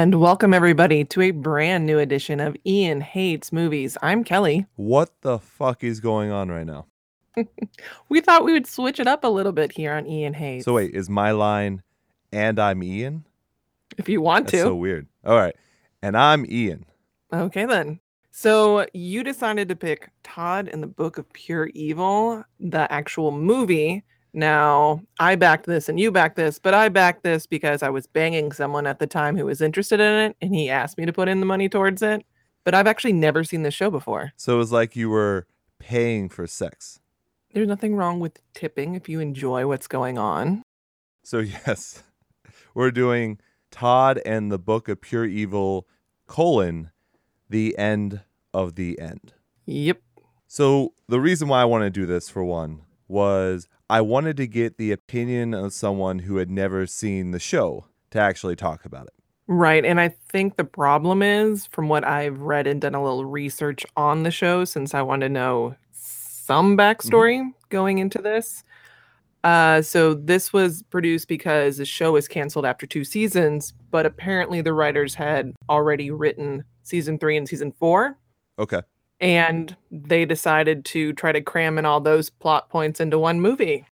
And welcome everybody to a brand new edition of Ian Hates Movies. I'm Kelly. What the fuck is going on right now? We thought we would switch it up a little bit here on Ian Hates. So wait, is my line and I'm Ian? if you want That's to. so weird. All right. And I'm Ian. Okay then. So you decided to pick Todd and the Book of Pure Evil, the actual movie. Now, I backed this and you backed this, but I backed this because I was banging someone at the time who was interested in it and he asked me to put in the money towards it. But I've actually never seen this show before. So it was like you were paying for sex. There's nothing wrong with tipping if you enjoy what's going on. So yes, we're doing Todd and the Book of Pure Evil colon the end of the end. Yep. So the reason why I want to do this for one was I wanted to get the opinion of someone who had never seen the show to actually talk about it. Right. And I think the problem is, from what I've read and done a little research on the show, since I want to know some backstory going into this. Uh, so this was produced because the show was canceled after two seasons, but apparently the writers had already written season three and season four, Okay. And they decided to try to cram in all those plot points into one movie.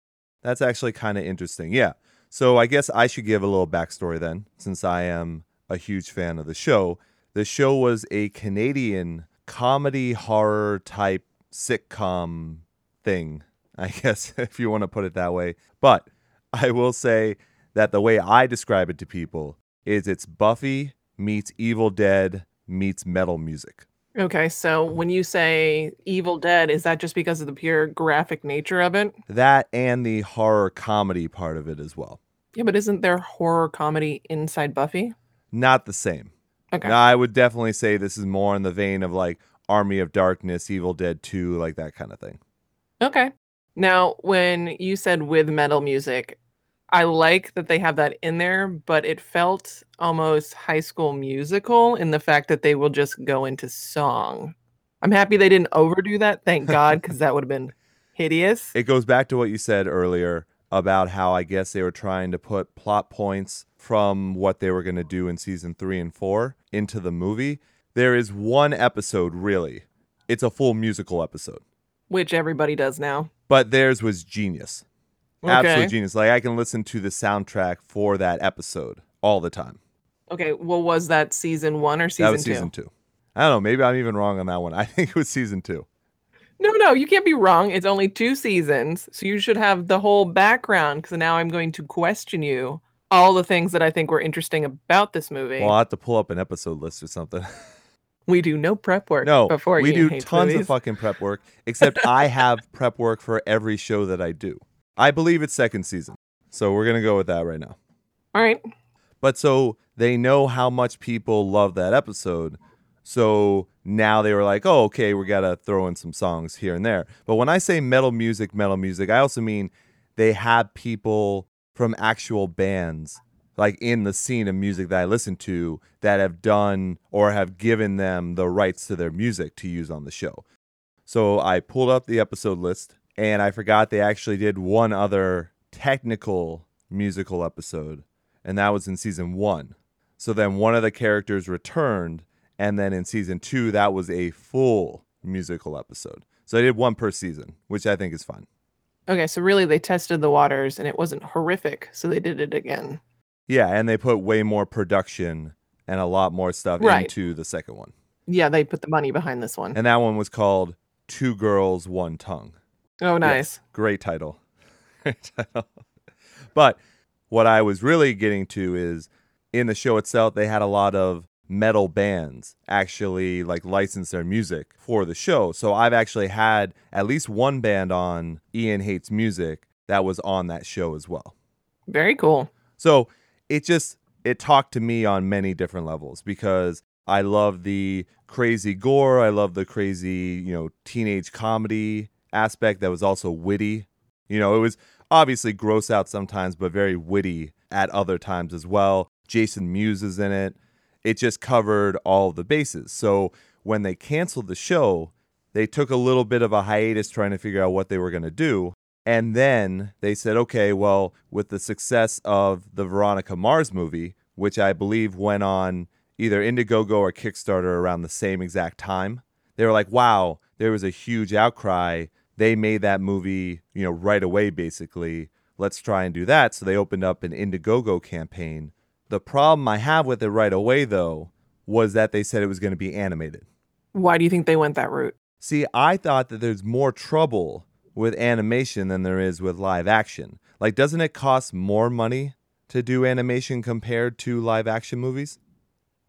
That's actually kind of interesting. Yeah. So I guess I should give a little backstory then, since I am a huge fan of the show. The show was a Canadian comedy horror type sitcom thing, I guess, if you want to put it that way. But I will say that the way I describe it to people is it's Buffy meets Evil Dead meets metal music. Okay, so when you say Evil Dead, is that just because of the pure graphic nature of it? That and the horror comedy part of it as well. Yeah, but isn't there horror comedy inside Buffy? Not the same. Okay. Now, I would definitely say this is more in the vein of like Army of Darkness, Evil Dead 2, like that kind of thing. Okay. Now, when you said with metal music, I like that they have that in there, but it felt almost high school musical in the fact that they will just go into song. I'm happy they didn't overdo that, thank God, because that would have been hideous. It goes back to what you said earlier about how I guess they were trying to put plot points from what they were going to do in season three and four into the movie. There is one episode, really. It's a full musical episode, Which everybody does now. but theirs was genius. Okay. Absolute genius. Like I can listen to the soundtrack for that episode all the time. Okay, well, was that season one or season that was two? season two. I don't know. Maybe I'm even wrong on that one. I think it was season two. No, no, you can't be wrong. It's only two seasons, so you should have the whole background. Because now I'm going to question you all the things that I think were interesting about this movie. Well, I'll have to pull up an episode list or something. we do no prep work. No, before we Ian do tons movies. of fucking prep work, except I have prep work for every show that I do. I believe it's second season. So we're going to go with that right now. All right, But so they know how much people love that episode. So now they were like, oh, okay, we got to throw in some songs here and there. But when I say metal music, metal music, I also mean they have people from actual bands, like in the scene of music that I listen to, that have done or have given them the rights to their music to use on the show. So I pulled up the episode list and I forgot they actually did one other technical musical episode, and that was in season one. So then one of the characters returned, and then in season two, that was a full musical episode. So they did one per season, which I think is fine. okay. So really, they tested the waters, and it wasn't horrific, so they did it again. Yeah, and they put way more production and a lot more stuff Right. into the second one. Yeah, they put the money behind this one. And that one was called Two Girls, One Tongue. Oh, nice. Yes, great title. Great title. But what I was really getting to is in the show itself, they had a lot of metal bands actually like license their music for the show. So I've actually had at least one band on Ian Hates Music that was on that show as well. Very cool. So it just it talked to me on many different levels because I love the crazy gore, I love the crazy, you know, teenage comedy aspect that was also witty. You know, it was obviously gross out sometimes but very witty at other times as well. Jason Mewes is in it. It just covered all the bases. So when they canceled the show, they took a little bit of a hiatus trying to figure out what they were going to do. And then they said, okay, well, with the success of the Veronica Mars movie, which I believe went on either Indiegogo or Kickstarter around the same exact time. They were like, wow, there was a huge outcry. They made that movie, you know, right away, basically. Let's try and do that. So they opened up an Indiegogo campaign. The problem I have with it right away, though, was that they said it was going to be animated. Why do you think they went that route? See, I thought that there's more trouble with animation than there is with live action. Like, doesn't it cost more money to do animation compared to live action movies?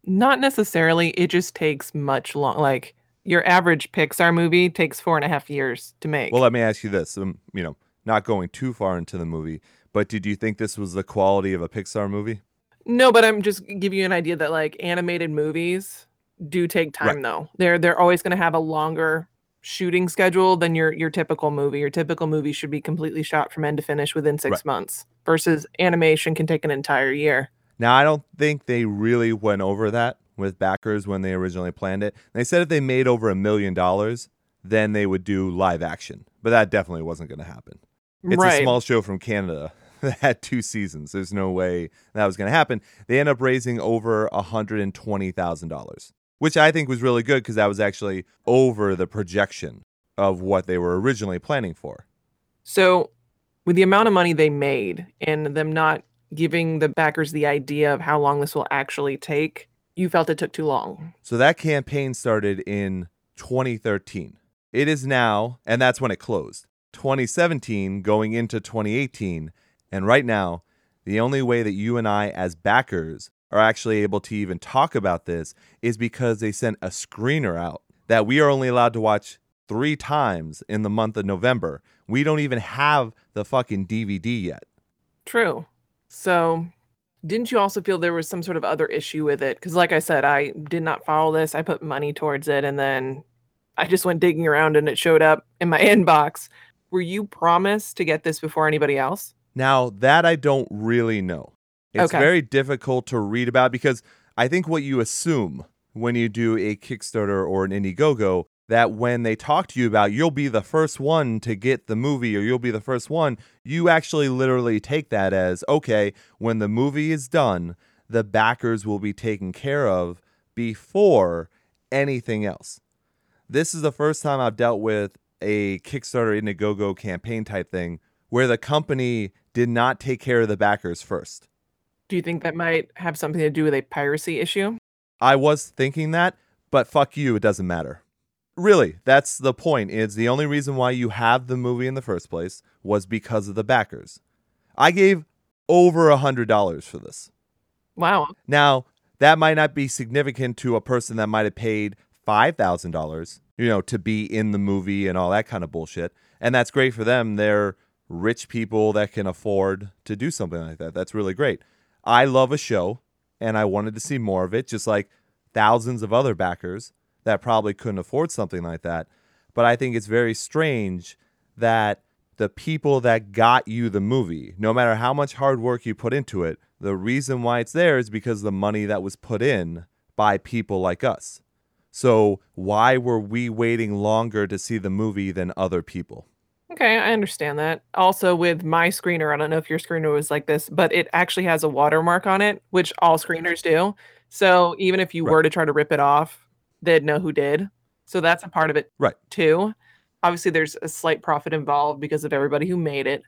Not necessarily. It just takes much long. Like your average Pixar movie takes four and a half years to make. Well, let me ask you this. Um, you know, not going too far into the movie, but did you think this was the quality of a Pixar movie? no, but I'm just giving you an idea that like animated movies do take time Right. though. They're they're always going to have a longer shooting schedule than your your typical movie. Your typical movie should be completely shot from end to finish within 6 Right. months versus animation can take an entire year. Now, I don't think they really went over that with backers when they originally planned it. They said if they made over a million dollars, then they would do live action. But that definitely wasn't going to happen. It's right. a small show from Canada that had two seasons. There's no way that was going to happen. They end up raising over $120,000, which I think was really good because that was actually over the projection of what they were originally planning for. So, with the amount of money they made and them not giving the backers the idea of how long this will actually take, you felt it took too long. So that campaign started in 2013. It is now, and that's when it closed, 2017 going into 2018. And right now, the only way that you and I, as backers, are actually able to even talk about this is because they sent a screener out that we are only allowed to watch three times in the month of November. We don't even have the fucking DVD yet. True. So, didn't you also feel there was some sort of other issue with it? Because, like I said, I did not follow this. I put money towards it and then I just went digging around and it showed up in my inbox. Were you promised to get this before anybody else? Now, that I don't really know. It's Okay. very difficult to read about because I think what you assume when you do a Kickstarter or an Indiegogo that when they talk to you about you'll be the first one to get the movie or you'll be the first one, you actually literally take that as okay, when the movie is done, the backers will be taken care of before anything else. This is the first time I've dealt with a Kickstarter Indiegogo campaign type thing where the company did not take care of the backers first. Do you think that might have something to do with a piracy issue? I was thinking that, but fuck you, it doesn't matter. Really, that's the point. Is the only reason why you have the movie in the first place was because of the backers. I gave over a hundred dollars for this. Wow. Now, that might not be significant to a person that might have paid $5,000, you know, to be in the movie and all that kind of bullshit. And that's great for them. They're rich people that can afford to do something like that. That's really great. I love a show and I wanted to see more of it, just like thousands of other backers that probably couldn't afford something like that. But I think it's very strange that the people that got you the movie, no matter how much hard work you put into it, the reason why it's there is because of the money that was put in by people like us. So why were we waiting longer to see the movie than other people? Okay, I understand that. Also, with my screener, I don't know if your screener was like this, but it actually has a watermark on it, which all screeners do. So even if you Right. were to try to rip it off, they'd know who did. So that's a part of it Right. too. Obviously, there's a slight profit involved because of everybody who made it.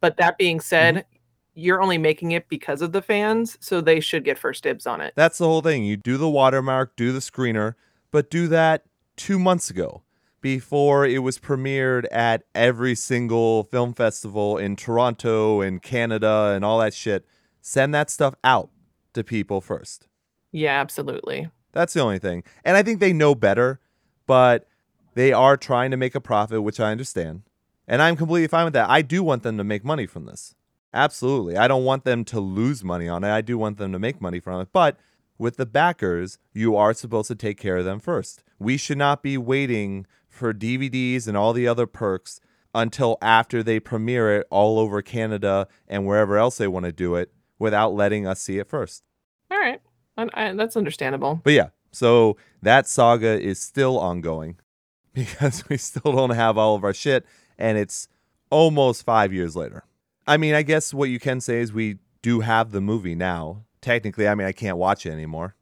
But that being said, mm-hmm. you're only making it because of the fans, so they should get first dibs on it. That's the whole thing. You do the watermark, do the screener, but do that two months ago before it was premiered at every single film festival in Toronto and Canada and all that shit. Send that stuff out to people first. Yeah, absolutely. That's the only thing. And I think they know better, but they are trying to make a profit, which I understand. And I'm completely fine with that. I do want them to make money from this. Absolutely. I don't want them to lose money on it. I do want them to make money from it. But with the backers, you are supposed to take care of them first. We should not be waiting for DVDs and all the other perks until after they premiere it all over Canada and wherever else they want to do it without letting us see it first. All right. And, and that's understandable. But yeah, so that saga is still ongoing because we still don't have all of our shit, and it's almost five years later. I mean, I guess what you can say is we do have the movie now. technically, I mean, I can't watch it anymore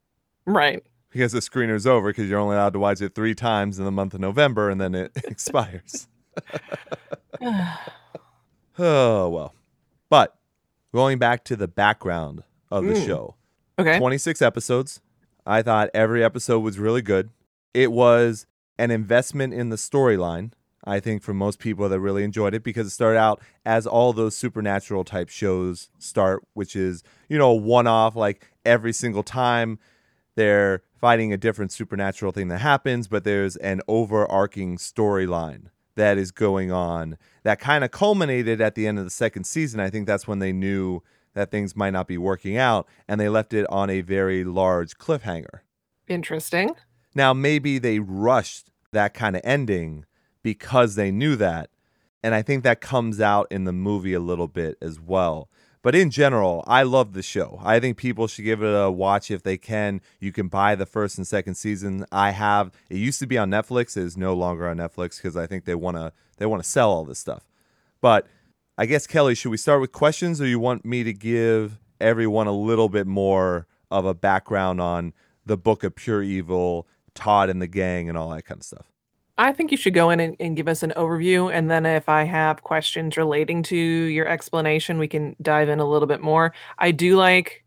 Right. because the screener's over because you're only allowed to watch it three times in the month of November and then it expires. Oh, well. But going back to the background of the Mm. show okay. 26 episodes. I thought every episode was really good. It was an investment in the storyline. I think for most people that really enjoyed it because it started out as all those supernatural type shows start, which is, you know, one off like every single time they're fighting a different supernatural thing that happens, but there's an overarching storyline that is going on that kind of culminated at the end of the second season. I think that's when they knew that things might not be working out and they left it on a very large cliffhanger. Interesting. Now, maybe they rushed that kind of ending because they knew that. And I think that comes out in the movie a little bit as well. But in general, I love the show. I think people should give it a watch if they can. You can buy the first and second season. I have. It used to be on Netflix. It is no longer on Netflix because I think they want to they want to sell all this stuff. But I guess Kelly, should we start with questions, or you want me to give everyone a little bit more of a background on the Book of Pure Evil, Todd and the gang, and all that kind of stuff? I think you should go in and, and give us an overview. And then if I have questions relating to your explanation, we can dive in a little bit more. I do like,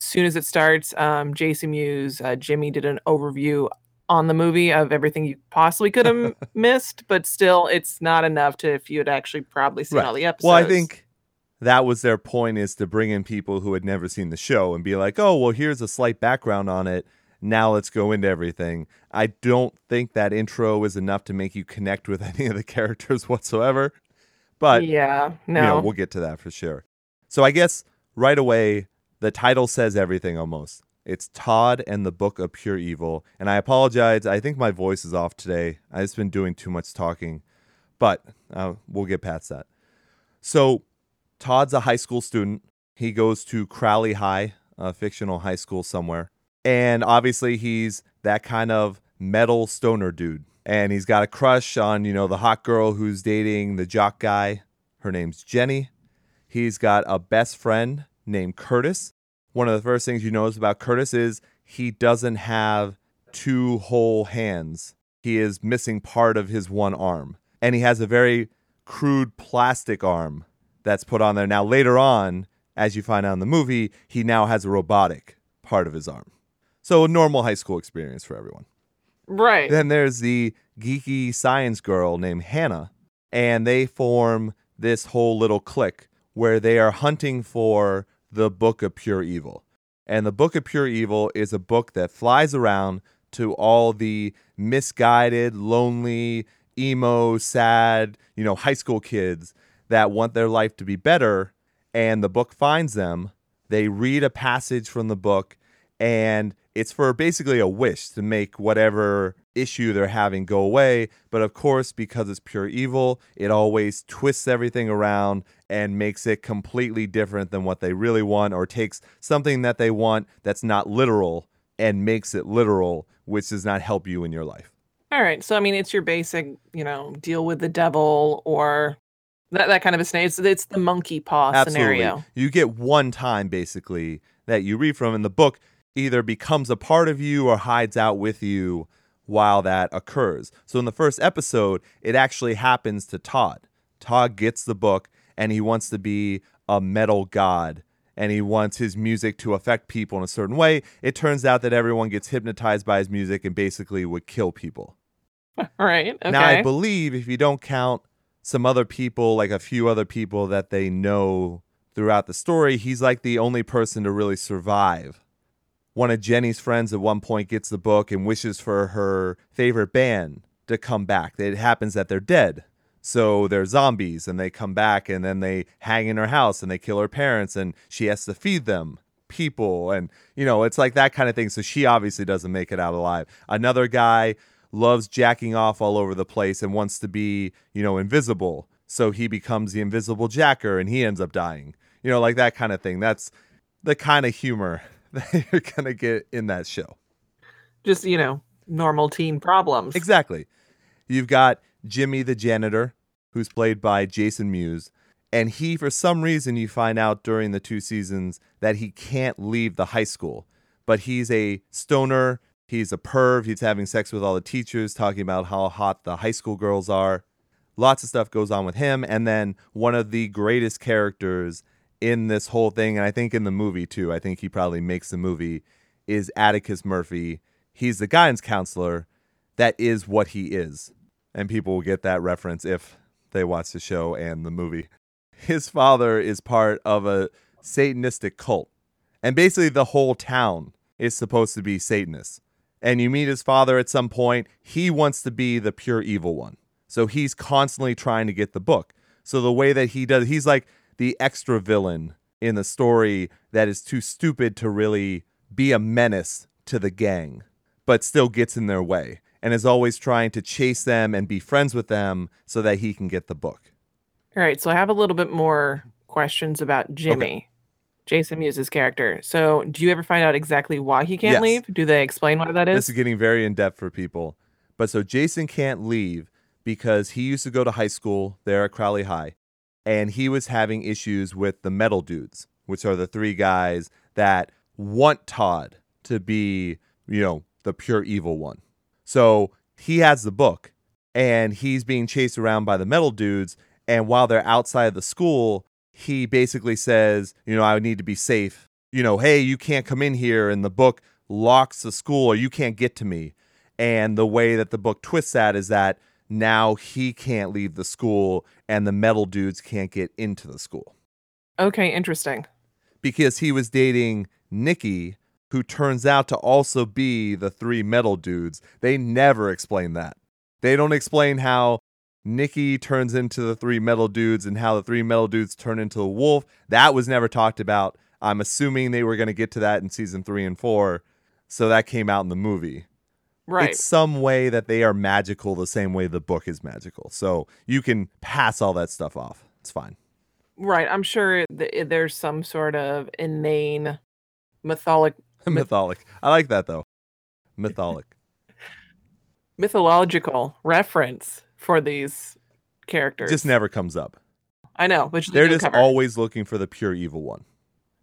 soon as it starts, um, Jason Mewes, uh, Jimmy did an overview on the movie of everything you possibly could have missed, but still, it's not enough to if you had actually probably seen Right. all the episodes. Well, I think that was their point is to bring in people who had never seen the show and be like, oh, well, here's a slight background on it. Now let's go into everything. I don't think that intro is enough to make you connect with any of the characters whatsoever. But yeah, no. you know, we'll get to that for sure. So I guess right away, the title says everything almost. It's Todd and the Book of Pure Evil. And I apologize. I think my voice is off today. I've just been doing too much talking, but uh, we'll get past that. So Todd's a high school student. He goes to Crowley High, a fictional high school somewhere. And obviously, he's that kind of metal stoner dude. And he's got a crush on, you know, the hot girl who's dating the jock guy. Her name's Jenny. He's got a best friend named Curtis. One of the first things you notice about Curtis is he doesn't have two whole hands. He is missing part of his one arm. And he has a very crude plastic arm that's put on there. Now, later on, as you find out in the movie, he now has a robotic part of his arm. So, a normal high school experience for everyone. right. Then there's the geeky science girl named Hannah, and they form this whole little clique where they are hunting for the Book of Pure Evil. And the Book of Pure Evil is a book that flies around to all the misguided, lonely, emo, sad, you know, high school kids that want their life to be better. And the book finds them. They read a passage from the book, and it's for basically a wish to make whatever issue they're having go away. But of course, because it's pure evil, it always twists everything around and makes it completely different than what they really want, or takes something that they want that's not literal and makes it literal, which does not help you in your life. All right. So I mean, it's your basic, you know, deal with the devil or that, that kind of a snake. It's, it's the monkey paw Absolutely. scenario. You get one time basically that you read from, and the book either becomes a part of you or hides out with you while that occurs. So in the first episode, it actually happens to Todd. Todd gets the book and he wants to be a metal god and he wants his music to affect people in a certain way. It turns out that everyone gets hypnotized by his music and basically would kill people. Right. Okay. Now, I believe if you don't count some other people, like a few other people that they know throughout the story, he's like the only person to really survive. One of Jenny's friends at one point gets the book and wishes for her favorite band to come back. It happens that they're dead. So they're zombies and they come back and then they hang in her house and they kill her parents and she has to feed them people. And, you know, it's like that kind of thing. So she obviously doesn't make it out alive. Another guy loves jacking off all over the place and wants to be, you know, invisible. So he becomes the invisible jacker and he ends up dying. You know, like that kind of thing. That's the kind of humor that you're going to get in that show. Just, you know, normal teen problems. Exactly. You've got Jimmy the janitor, who's played by Jason Mewes, And he, for some reason, you find out during the two seasons that he can't leave the high school. But he's a stoner. He's a perv. He's having sex with all the teachers, talking about how hot the high school girls are. Lots of stuff goes on with him. And then one of the greatest characters in this whole thing, and I think in the movie too, I think he probably makes the movie, is Atticus Murphy. He's the guidance counselor. That is what he is. And people will get that reference if they watch the show and the movie. His father is part of a Satanistic cult. And basically, the whole town is supposed to be Satanists. And you meet his father at some point. He wants to be the pure evil one. So he's constantly trying to get the book. So the way that he does, he's like the extra villain in the story that is too stupid to really be a menace to the gang, but still gets in their way and is always trying to chase them and be friends with them so that he can get the book. All right, so I have a little bit more questions about Jimmy. Okay. Jason Mewes' character. So, do you ever find out exactly why he can't yes. leave? Do they explain why that is? This is getting very in depth for people. But so Jason can't leave because he used to go to high school there at Crowley High and he was having issues with the metal dudes, which are the three guys that want Todd to be, you know, the pure evil one. So he has the book and he's being chased around by the metal dudes. And while they're outside of the school, he basically says, you know, I need to be safe. You know, hey, you can't come in here. And the book locks the school or you can't get to me. And the way that the book twists that is that now he can't leave the school and the metal dudes can't get into the school. Okay, interesting. Because he was dating Nikki, who turns out to also be the three metal dudes. They never explain that. They don't explain how Nikki turns into the three metal dudes and how the three metal dudes turn into a wolf. That was never talked about. I'm assuming they were going to get to that in season three and four. So that came out in the movie. Right. It's some way that they are magical the same way the book is magical. So you can pass all that stuff off. It's fine. Right. I'm sure th- there's some sort of inane mytholic. mytholic. I like that though. Mytholic. Mythological reference for these characters. Just never comes up. I know, but they're just cover. always looking for the pure evil one.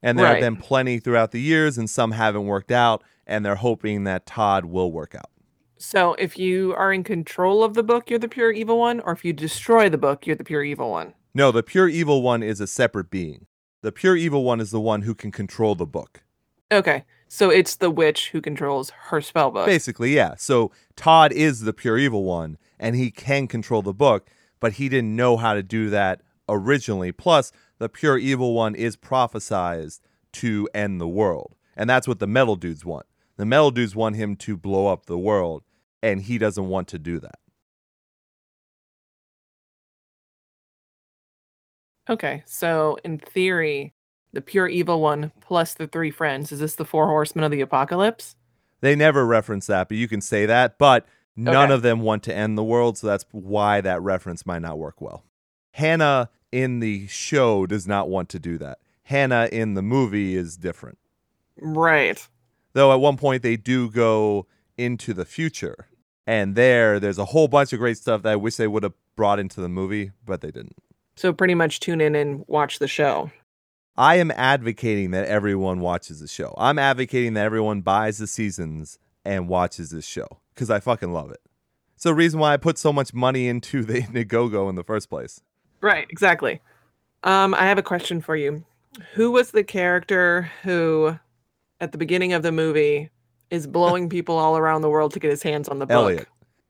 And there right. have been plenty throughout the years, and some haven't worked out, and they're hoping that Todd will work out. So if you are in control of the book, you're the pure evil one, or if you destroy the book, you're the pure evil one. No, the pure evil one is a separate being. The pure evil one is the one who can control the book. Okay. So it's the witch who controls her spell book. Basically, yeah. So Todd is the pure evil one and he can control the book, but he didn't know how to do that originally. Plus, the pure evil one is prophesized to end the world. And that's what the metal dudes want. The metal dudes want him to blow up the world, and he doesn't want to do that. Okay, so in theory, the pure evil one plus the three friends, is this the four horsemen of the apocalypse? They never reference that, but you can say that. But none okay. of them want to end the world, so that's why that reference might not work well. Hannah in the show does not want to do that. Hannah in the movie is different. Right. Though at one point they do go into the future. And there, there's a whole bunch of great stuff that I wish they would have brought into the movie, but they didn't. So pretty much tune in and watch the show. I am advocating that everyone watches the show. I'm advocating that everyone buys the seasons and watches this show because I fucking love it. It's the reason why I put so much money into the Indiegogo in the first place. Right, exactly. Um, I have a question for you. Who was the character who at the beginning of the movie is blowing people all around the world to get his hands on the book. Elliot.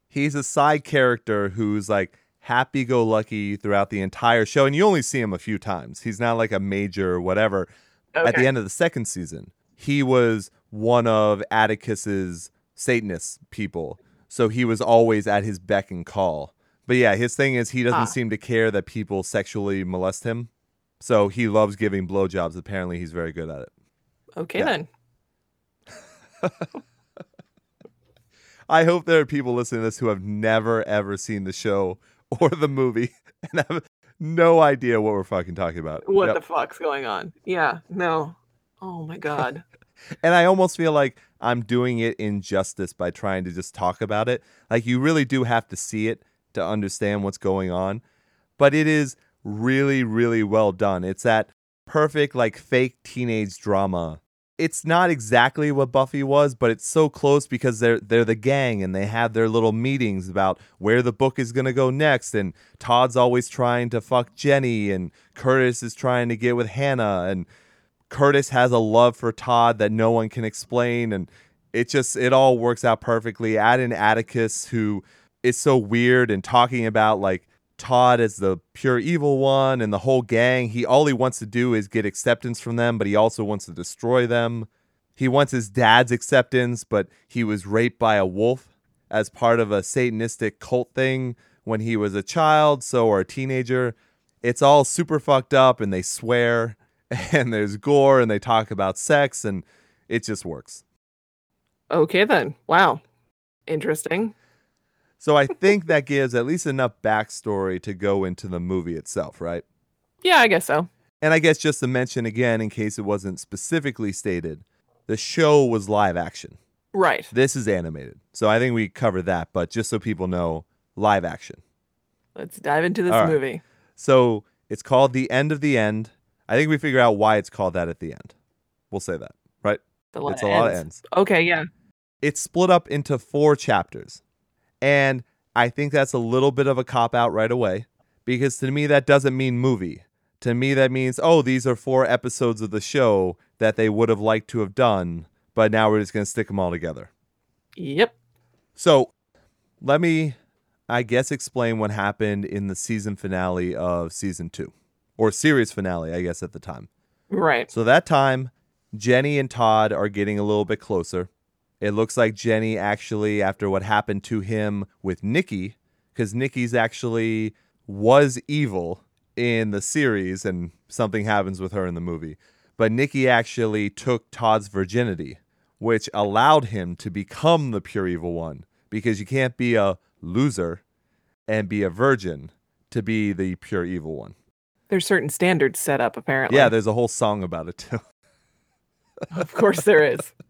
He's a side character who's like happy go lucky throughout the entire show, and you only see him a few times. He's not like a major whatever. Okay. At the end of the second season, he was one of Atticus's Satanist people. So he was always at his beck and call. But yeah, his thing is he doesn't ah. seem to care that people sexually molest him. So he loves giving blowjobs. Apparently, he's very good at it. Okay, yeah. then. I hope there are people listening to this who have never ever seen the show or the movie and have no idea what we're fucking talking about. What yep. the fuck's going on? Yeah, no. Oh my god. and I almost feel like I'm doing it injustice by trying to just talk about it. Like you really do have to see it to understand what's going on. But it is really, really well done. It's that perfect, like, fake teenage drama. It's not exactly what Buffy was, but it's so close because they're they're the gang and they have their little meetings about where the book is gonna go next. And Todd's always trying to fuck Jenny, and Curtis is trying to get with Hannah, and Curtis has a love for Todd that no one can explain, and it just it all works out perfectly. Add in Atticus, who is so weird and talking about like Todd as the pure evil one and the whole gang. He all he wants to do is get acceptance from them, but he also wants to destroy them. He wants his dad's acceptance, but he was raped by a wolf as part of a satanistic cult thing when he was a child, so or a teenager. It's all super fucked up and they swear and there's gore and they talk about sex and it just works. Okay then. Wow. Interesting. So I think that gives at least enough backstory to go into the movie itself, right? Yeah, I guess so. And I guess just to mention again, in case it wasn't specifically stated, the show was live action. Right. This is animated. So I think we covered that, but just so people know, live action. Let's dive into this right. movie. So it's called The End of the End. I think we figure out why it's called that at the end. We'll say that, right? The lot it's of a lot of ends. ends. Okay, yeah. It's split up into four chapters. And I think that's a little bit of a cop out right away because to me, that doesn't mean movie. To me, that means, oh, these are four episodes of the show that they would have liked to have done, but now we're just going to stick them all together. Yep. So let me, I guess, explain what happened in the season finale of season two, or series finale, I guess, at the time. Right. So that time, Jenny and Todd are getting a little bit closer. It looks like Jenny actually, after what happened to him with Nikki, because Nikki's actually was evil in the series and something happens with her in the movie. But Nikki actually took Todd's virginity, which allowed him to become the pure evil one. Because you can't be a loser and be a virgin to be the pure evil one. There's certain standards set up apparently. Yeah, there's a whole song about it too. of course there is.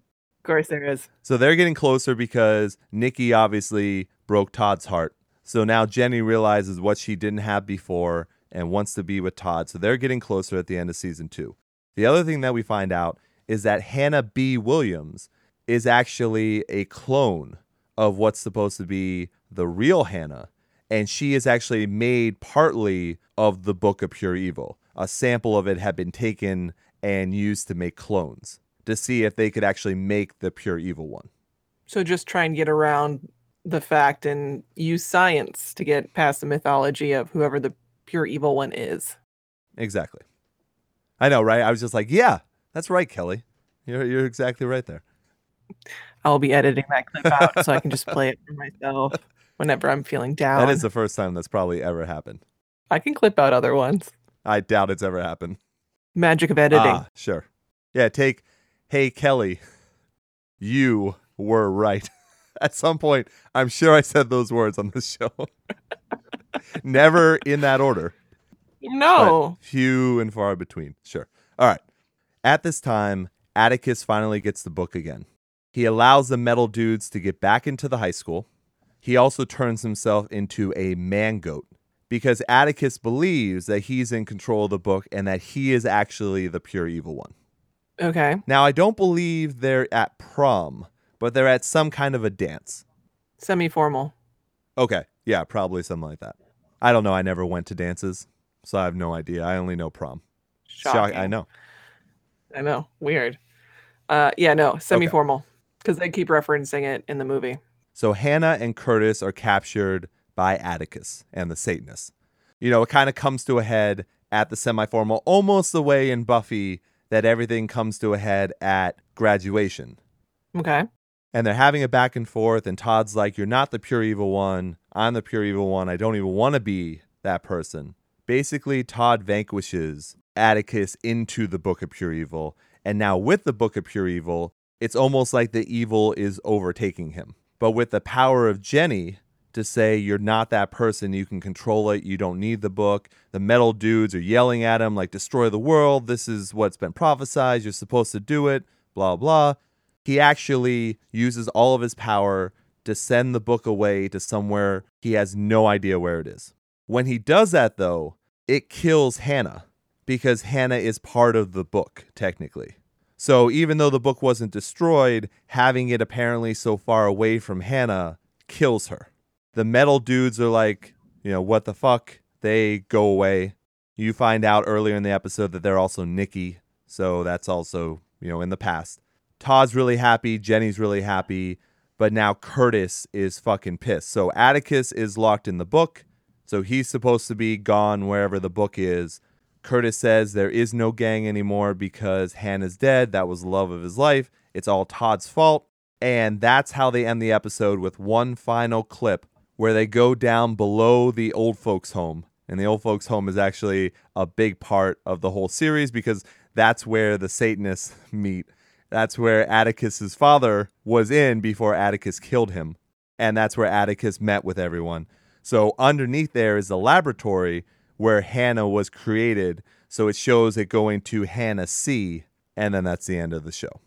Of course there is. So they're getting closer because Nikki obviously broke Todd's heart. So now Jenny realizes what she didn't have before and wants to be with Todd. So they're getting closer at the end of season two. The other thing that we find out is that Hannah B. Williams is actually a clone of what's supposed to be the real Hannah. And she is actually made partly of the Book of Pure Evil. A sample of it had been taken and used to make clones to see if they could actually make the pure evil one. So just try and get around the fact and use science to get past the mythology of whoever the pure evil one is. Exactly. I know, right? I was just like, yeah, that's right, Kelly. You're you're exactly right there. I'll be editing that clip out so I can just play it for myself whenever I'm feeling down. That is the first time that's probably ever happened. I can clip out other ones. I doubt it's ever happened. Magic of editing. Ah, sure. Yeah, take hey Kelly, you were right. At some point, I'm sure I said those words on this show. Never in that order. no. but few and far between. Sure. All right. At this time, Atticus finally gets the book again. He allows the metal dudes to get back into the high school. He also turns himself into a man goat because Atticus believes that he's in control of the book and that he is actually the pure evil one. Okay. Now, I don't believe they're at prom, but they're at some kind of a dance. Semi formal. Okay. Yeah, probably something like that. I don't know. I never went to dances, so I have no idea. I only know prom. Shock- I know. I know. Weird. Uh yeah, no, semi formal. Because they keep referencing it in the movie. So Hannah and Curtis are captured by Atticus and the Satanists. You know, it kind of comes to a head at the semi-formal, almost the way in Buffy that everything comes to a head at graduation. Okay. And they're having a back and forth, and Todd's like, You're not the pure evil one. I'm the pure evil one. I don't even want to be that person. Basically, Todd vanquishes Atticus into the Book of Pure Evil. And now, with the Book of Pure Evil, it's almost like the evil is overtaking him. But with the power of Jenny to say, You're not that person, you can control it, you don't need the book. The metal dudes are yelling at him, like, Destroy the world. This is what's been prophesied. You're supposed to do it, blah, blah he actually uses all of his power to send the book away to somewhere he has no idea where it is. When he does that, though, it kills Hannah because Hannah is part of the book, technically. So even though the book wasn't destroyed, having it apparently so far away from Hannah kills her. The metal dudes are like, you know, what the fuck? They go away. You find out earlier in the episode that they're also Nikki, so that's also, you know, in the past. Todd's really happy, Jenny's really happy, but now Curtis is fucking pissed. So Atticus is locked in the book, so he's supposed to be gone wherever the book is. Curtis says there is no gang anymore because Hannah's dead. That was the love of his life. It's all Todd's fault. And that's how they end the episode with one final clip where they go down below the old folks' home. And the old folks' home is actually a big part of the whole series because that's where the Satanists meet. That's where Atticus's father was in before Atticus killed him. And that's where Atticus met with everyone. So underneath there is the laboratory where Hannah was created. So it shows it going to Hannah C, and then that's the end of the show.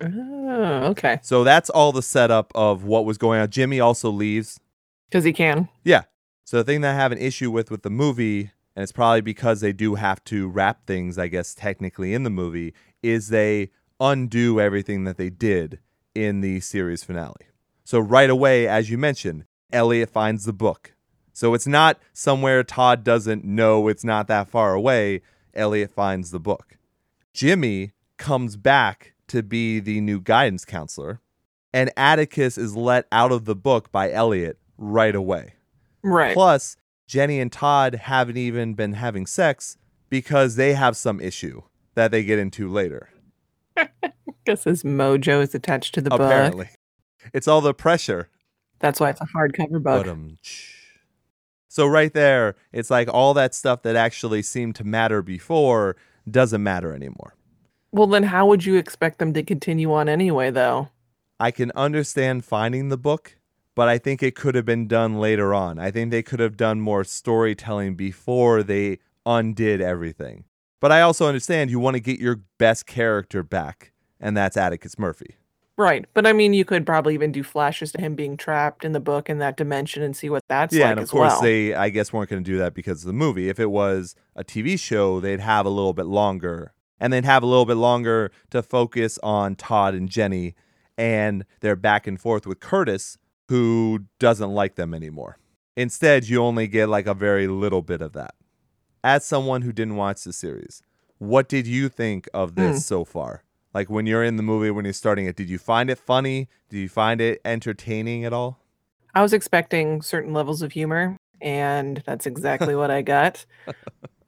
Oh, okay. So that's all the setup of what was going on. Jimmy also leaves. Because he can. Yeah. So the thing that I have an issue with with the movie, and it's probably because they do have to wrap things, I guess, technically in the movie, is they undo everything that they did in the series finale. So right away, as you mentioned, Elliot finds the book. So it's not somewhere Todd doesn't know it's not that far away. Elliot finds the book. Jimmy comes back to be the new guidance counselor, and Atticus is let out of the book by Elliot right away. Right. Plus, Jenny and Todd haven't even been having sex because they have some issue that they get into later. Because his mojo is attached to the book. Apparently. It's all the pressure. That's why it's a hardcover book. Um, so right there, it's like all that stuff that actually seemed to matter before doesn't matter anymore. Well, then how would you expect them to continue on anyway, though? I can understand finding the book, but I think it could have been done later on. I think they could have done more storytelling before they undid everything. But I also understand you want to get your best character back, and that's Atticus Murphy. Right. But I mean, you could probably even do flashes to him being trapped in the book in that dimension and see what that's yeah, like Yeah, and of course well. they I guess weren't going to do that because of the movie. If it was a TV show, they'd have a little bit longer, and they'd have a little bit longer to focus on Todd and Jenny and their back and forth with Curtis, who doesn't like them anymore. Instead, you only get like a very little bit of that. As someone who didn't watch the series, what did you think of this Hmm. so far? Like when you're in the movie, when you're starting it, did you find it funny? Did you find it entertaining at all? I was expecting certain levels of humor, and that's exactly what I got.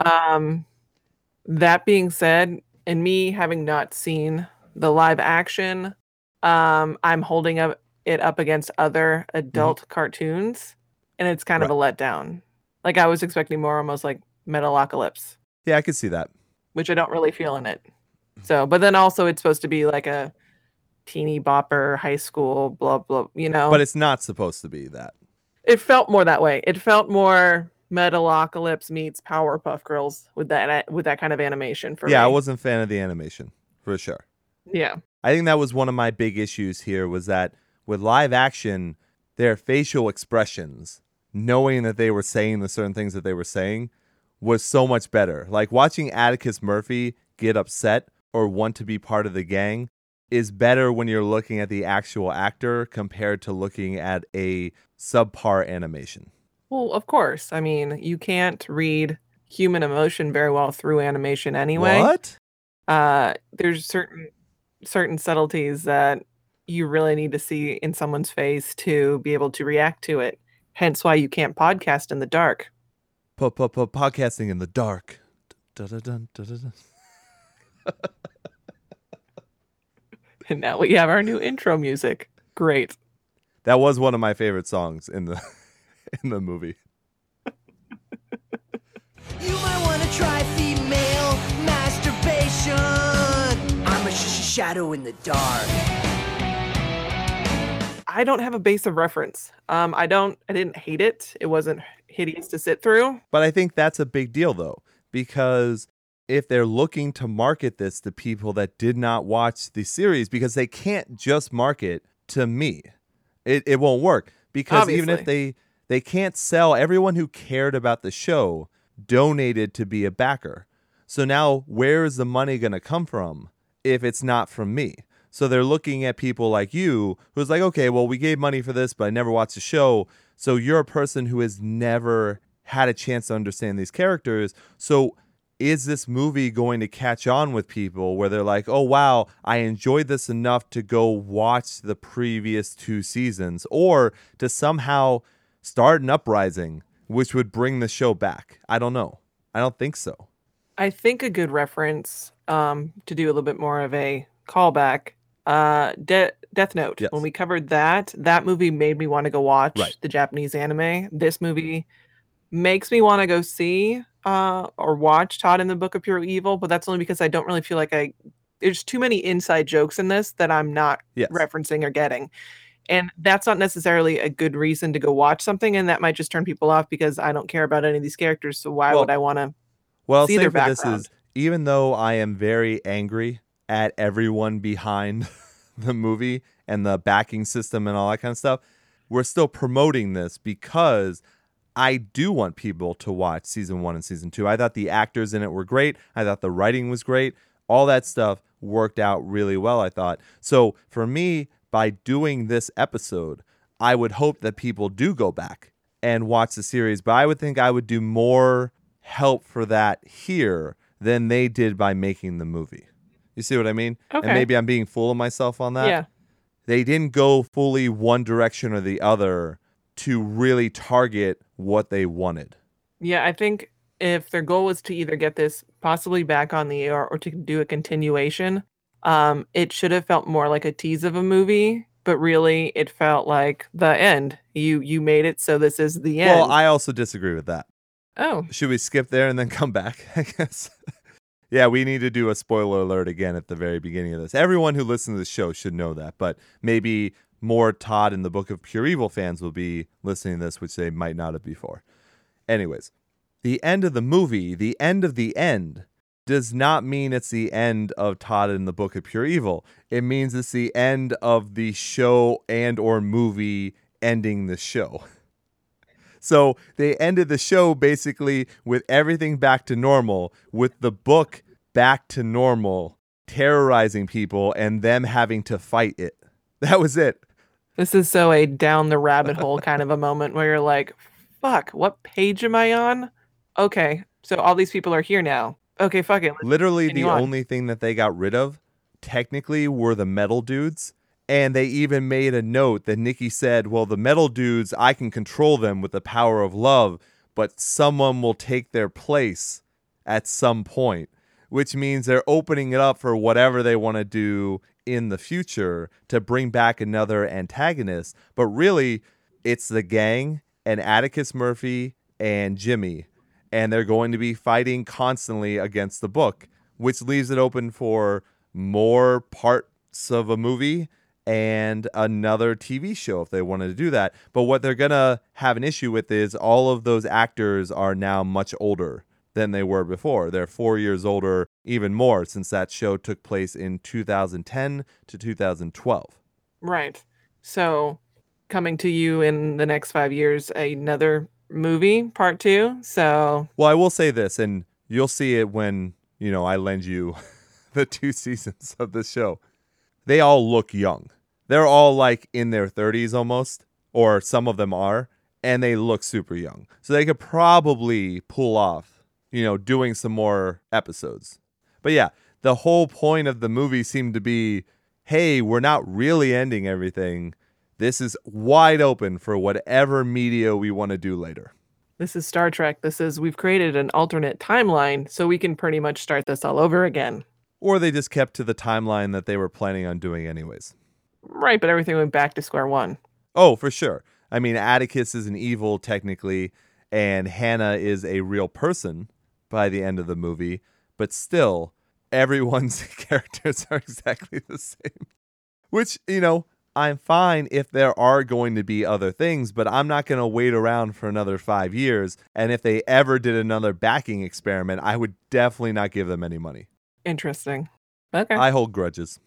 Um, that being said, and me having not seen the live action, um, I'm holding up it up against other mm-hmm. adult cartoons, and it's kind of a letdown. Like I was expecting more, almost like Metalocalypse, Yeah, I could see that. which I don't really feel in it. Mm-hmm. So, but then also it's supposed to be like a teeny bopper, high school, blah blah. You know, But it's not supposed to be that. it felt more that way. It felt more Metalocalypse meets Powerpuff Girls with that with that kind of animation for yeah, me. I wasn't a fan of the animation for sure. yeah, I think that was one of my big issues here was that with live action, their facial expressions, knowing that they were saying the certain things that they were saying, was so much better. Like watching Atticus Murphy get upset or want to be part of the gang is better when you're looking at the actual actor compared to looking at a subpar animation. Well, of course. I mean, you can't read human emotion very well through animation anyway. What? Uh, there's certain certain subtleties that you really need to see in someone's face to be able to react to it. Hence why you can't podcast in the dark. Podcasting in the dark. And now we have our new intro music. Great. That was one of my favorite songs in the in the movie. You might want to try female masturbation. I'm a sh- sh- shadow in the dark. I don't have a base of reference. Um, I don't. I didn't hate it. It wasn't hideous to sit through. But I think that's a big deal though, because if they're looking to market this to people that did not watch the series, because they can't just market to me, it, it won't work. Because even if they they can't sell everyone who cared about the show donated to be a backer. So now where is the money going to come from if it's not from me? So they're looking at people like you who's like, okay, well, we gave money for this, but I never watched the show. So you're a person who has never had a chance to understand these characters. So is this movie going to catch on with people where they're like, oh, wow, I enjoyed this enough to go watch the previous two seasons or to somehow start an uprising, which would bring the show back? I don't know. I don't think so. I think a good reference um, to do a little bit more of a callback. Uh, De- Death Note. Yes. When we covered that, that movie made me want to go watch Right. the Japanese anime. This movie makes me want to go see uh, or watch Todd and the Book of Pure Evil, but that's only because I don't really feel like I. There's too many inside jokes in this that I'm not Yes. referencing or getting. And that's not necessarily a good reason to go watch something, and that might just turn people off because I don't care about any of these characters. So why Well, would I want to? Well, see their for this is even though I am very angry at everyone behind the movie and the backing system and all that kind of stuff, we're still promoting this because I do want people to watch season one and season two. I thought the actors in it were great. I thought the writing was great. All that stuff worked out really well, I thought. So for me, by doing this episode, I would hope that people do go back and watch the series, but I would think I would do more help for that here than they did by making the movie. You see what I mean? Okay. And maybe I'm being full of myself on that yeah. they didn't go fully one direction or the other to really target what they wanted. Yeah, I think if their goal was to either get this possibly back on the air or to do a continuation, um, it should have felt more like a tease of a movie, but really it felt like the end. You you made it, so this is the end. Well, I also disagree with that. oh, Should we skip there and then come back? I guess. Yeah, we need to do a spoiler alert again at the very beginning of this. Everyone who listens to the show should know that, but maybe more Todd and the Book of Pure Evil fans will be listening to this, which they might not have before. Anyways, the end of the movie, the end of the end, does not mean it's the end of Todd and the Book of Pure Evil. It means it's the end of the show and or movie ending the show. So they ended the show basically with everything back to normal, with the book back to normal, terrorizing people and them having to fight it. That was it. this is so a down the rabbit hole kind of a moment where you're like, fuck, what page am I on? Okay, so all these people are here now. Okay, fuck it. Literally, the on. only thing that they got rid of, technically, were the metal dudes. And they even made a note that Nikki said, Well, the metal dudes, I can control them with the power of love, but someone will take their place at some point, which means they're opening it up for whatever they want to do in the future to bring back another antagonist. But really, it's the gang and Atticus Murphy and Jimmy, and they're going to be fighting constantly against the book, which leaves it open for more parts of a movie and another TV show if they wanted to do that. But what they're going to have an issue with is all of those actors are now much older than they were before. They're four years older, even more, since that show took place in 2010 to 2012. Right. So, coming to you in the next five years, another movie, part two. So, Well, I will say this, and you'll see it when, you know, I lend you the two seasons of the show. They all look young. They're all like in their 30s almost, or some of them are, and they look super young. So they could probably pull off, you know, doing some more episodes. But yeah, the whole point of the movie seemed to be hey, we're not really ending everything. This is wide open for whatever media we want to do later. this is Star Trek. This is, we've created an alternate timeline so we can pretty much start this all over again. Or they just kept to the timeline that they were planning on doing anyways. Right. But everything went back to square one. Oh, for sure. I mean, Atticus is an evil technically, and Hannah is a real person by the end of the movie, but still, everyone's characters are exactly the same. Which, you know, I'm fine if there are going to be other things, but I'm not going to wait around for another five years. And if they ever did another backing experiment, I would definitely not give them any money. Interesting. Okay. I hold grudges.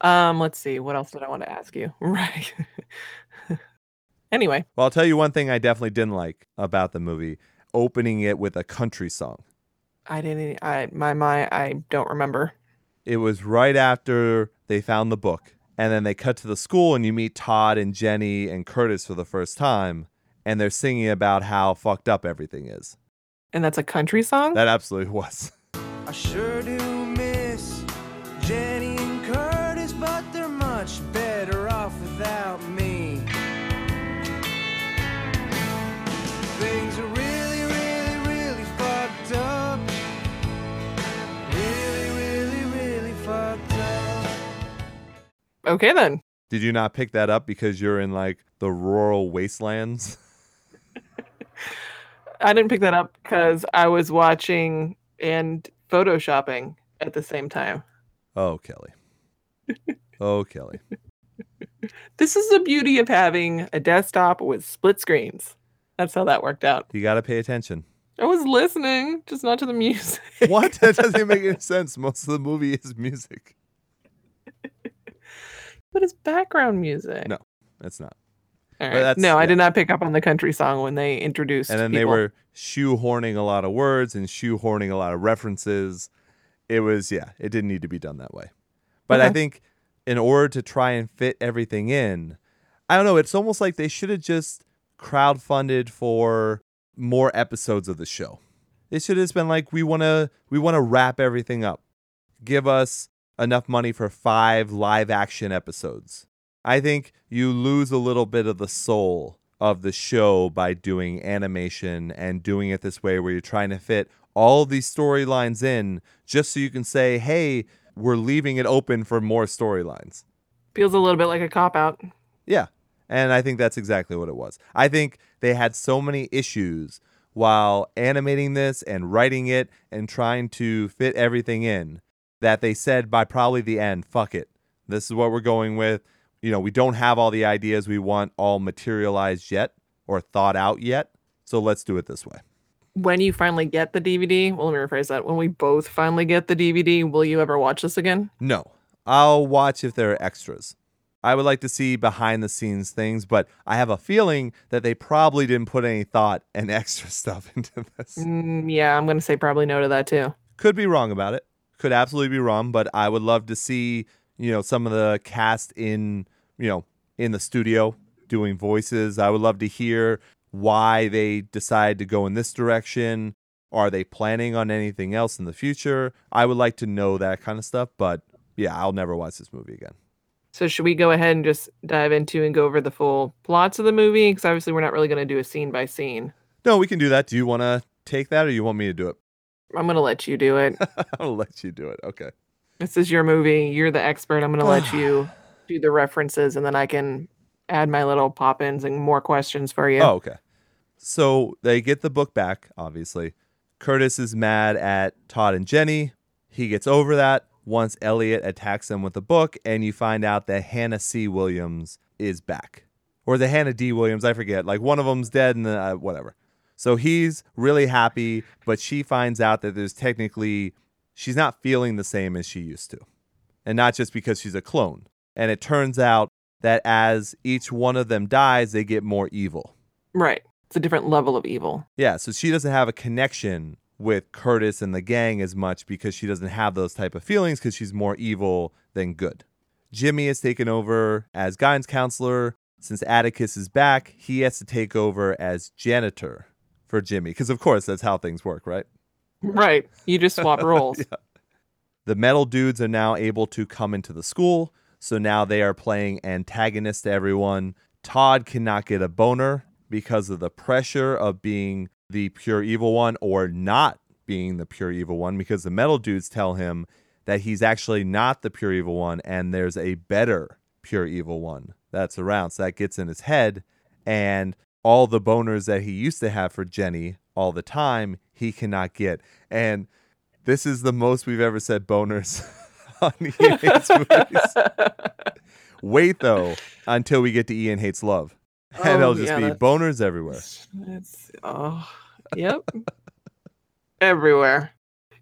Um, let's see. What else did I want to ask you? Right. anyway, Well, I'll tell you one thing I definitely didn't like about the movie. opening it with a country song. I didn't. I my my. I don't remember. It was right after they found the book, and then they cut to the school, and you meet Todd and Jenny and Curtis for the first time, and they're singing about how fucked up everything is. And that's a country song. That absolutely was. I sure do okay then. Did you not pick that up because you're in like the rural wastelands? I didn't pick that up because I was watching and photoshopping at the same time. Oh, Kelly. Oh, Kelly. This is the beauty of having a desktop with split screens. That's how that worked out. You got to pay attention. I was listening, just not to the music. What? That doesn't make any sense. Most of the movie is music. But it's background music. No, It's not. Right. that's- No, I did not pick up on the country song when they introduced. And then they people. were shoehorning a lot of words and shoehorning a lot of references. It was, yeah, it didn't need to be done that way. But I think in order to try and fit everything in, I don't know, it's almost like they should have just crowdfunded for more episodes of the show. It should have just been like we want to we want to wrap everything up. Give us enough money for 5 live action episodes. I think you lose a little bit of the soul of the show by doing animation and doing it this way where you're trying to fit all these storylines in just so you can say, "Hey, we're leaving it open for more storylines." feels a little bit like a cop out. Yeah. And I think that's exactly what it was. I think they had so many issues while animating this and writing it and trying to fit everything in that they said by probably the end, fuck it. This is what we're going with. You know, we don't have all the ideas we want all materialized yet or thought out yet. So let's do it this way. When you finally get the DVD, well, let me rephrase that. When we both finally get the DVD, will you ever watch this again? No, I'll watch if there are extras. I would like to see behind the scenes things, but I have a feeling that they probably didn't put any thought and extra stuff into this. Mm, yeah, I'm gonna say probably no to that too. Could be wrong about it. Could absolutely be wrong, but I would love to see, you know, some of the cast in, you know, in the studio doing voices. I would love to hear why they decide to go in this direction. Are they planning on anything else in the future? I would like to know that kind of stuff, but yeah, I'll never watch this movie again. So should we go ahead and just dive into and go over the full plots of the movie? Because obviously we're not really gonna do a scene by scene. No, we can do that. Do you want to take that or you want me to do it? I'm gonna let you do it. I'll let you do it. Okay. this is your movie. You're the expert. I'm gonna let you do the references, and then I can add my little pop-ins and more questions for you. Oh, okay. So they get the book back, obviously. Curtis is mad at Todd and Jenny. He gets over that once Elliot attacks them with the book, and you find out that Hannah C. Williams is back. Or the Hannah D. Williams, I forget. Like one of them's dead and uh, whatever. So he's really happy, but she finds out that there's technically, she's not feeling the same as she used to. And not just because she's a clone. And it turns out that as each one of them dies, they get more evil. Right. It's a different level of evil. Yeah, so she doesn't have a connection with Curtis and the gang as much because she doesn't have those type of feelings because she's more evil than good. Jimmy has taken over as guidance counselor. Since Atticus is back, he has to take over as janitor for Jimmy because, of course, that's how things work, right? Right. You just swap roles. The metal dudes are now able to come into the school, so now they are playing antagonist to everyone. Todd cannot get a boner because of the pressure of being the pure evil one or not being the pure evil one because the metal dudes tell him that he's actually not the pure evil one and there's a better pure evil one that's around. So that gets in his head and all the boners that he used to have for Jenny all the time, he cannot get. And this is the most we've ever said boners on Ian Hates movies. Wait though until we get to Ian Hates Love. And Oh, it'll just yeah, be that's- boners everywhere. It's oh, yep, everywhere.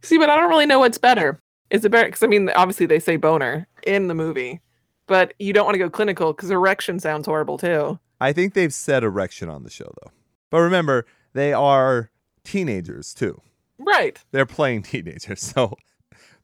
See, but I don't really know what's better. Is it better? Because I mean, obviously they say boner in the movie, but you don't want to go clinical because erection sounds horrible too. I think they've said erection on the show though. But remember, they are teenagers too. Right. They're playing teenagers, so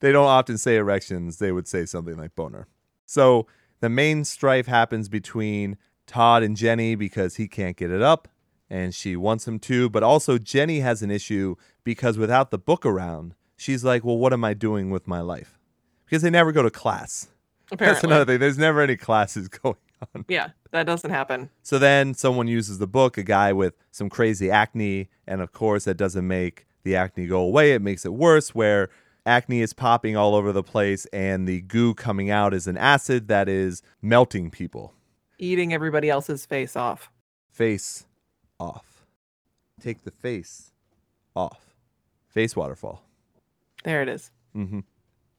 they don't often say erections. They would say something like boner. So the main strife happens between Todd and Jenny because he can't get it up and she wants him to, but also Jenny has an issue because without the book around, she's like, well, what am I doing with my life? Because they never go to class. Apparently. That's another thing. There's never any classes going on. Yeah, that doesn't happen. So then someone uses the book, a guy with some crazy acne, and of course that doesn't make the acne go away. It makes it worse where acne is popping all over the place and the goo coming out is an acid that is melting people. Eating everybody else's face off. Face off. Take the face off. Face waterfall. There it is. hmm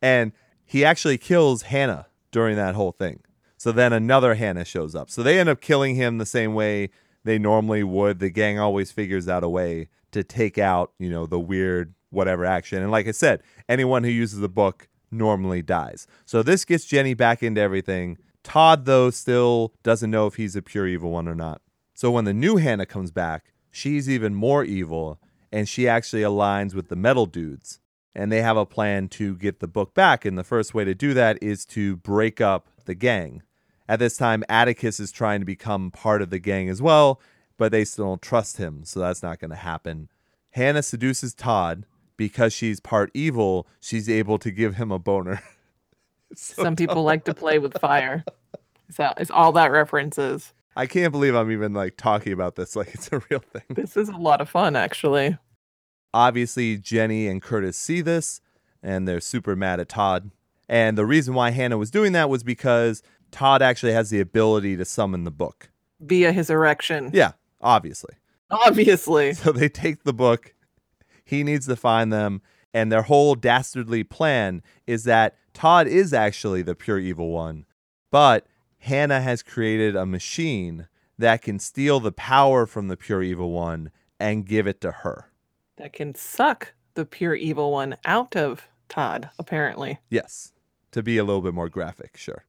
And he actually kills Hannah during that whole thing. So then another Hannah shows up. So they end up killing him the same way they normally would. The gang always figures out a way to take out, you know, the weird whatever action. And like I said, anyone who uses the book normally dies. So this gets Jenny back into everything. Todd, though, still doesn't know if he's a pure evil one or not. So when the new Hannah comes back, she's even more evil and she actually aligns with the metal dudes and they have a plan to get the book back. And the first way to do that is to break up the gang. At this time, Atticus is trying to become part of the gang as well, but they still don't trust him, so that's not going to happen. Hannah seduces Todd because she's part evil. She's able to give him a boner. So Some people like to play with fire. So it's all that references. I can't believe I'm even like talking about this like it's a real thing. This is a lot of fun, actually. Obviously, Jenny and Curtis see this and they're super mad at Todd. And the reason why Hannah was doing that was because Todd actually has the ability to summon the book. Via his erection. Yeah, obviously. Obviously. So they take the book. He needs to find them. And their whole dastardly plan is that Todd is actually the pure evil one. But Hannah has created a machine that can steal the power from the pure evil one and give it to her. That can suck the pure evil one out of Todd, apparently. Yes, to be a little bit more graphic, sure.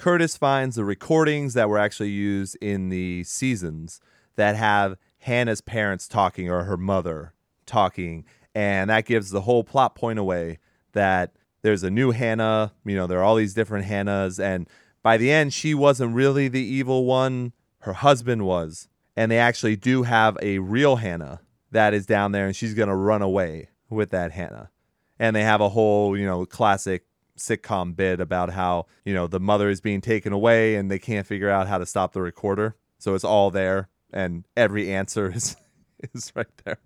Curtis finds the recordings that were actually used in the seasons that have Hannah's parents talking or her mother talking. And that gives the whole plot point away that there's a new Hannah, you know, there are all these different Hannahs. And by the end, she wasn't really the evil one, her husband was. And they actually do have a real Hannah that is down there, and she's going to run away with that Hannah. And they have a whole, you know, classic sitcom bit about how, you know, the mother is being taken away and they can't figure out how to stop the recorder. So it's all there and every answer is is right there.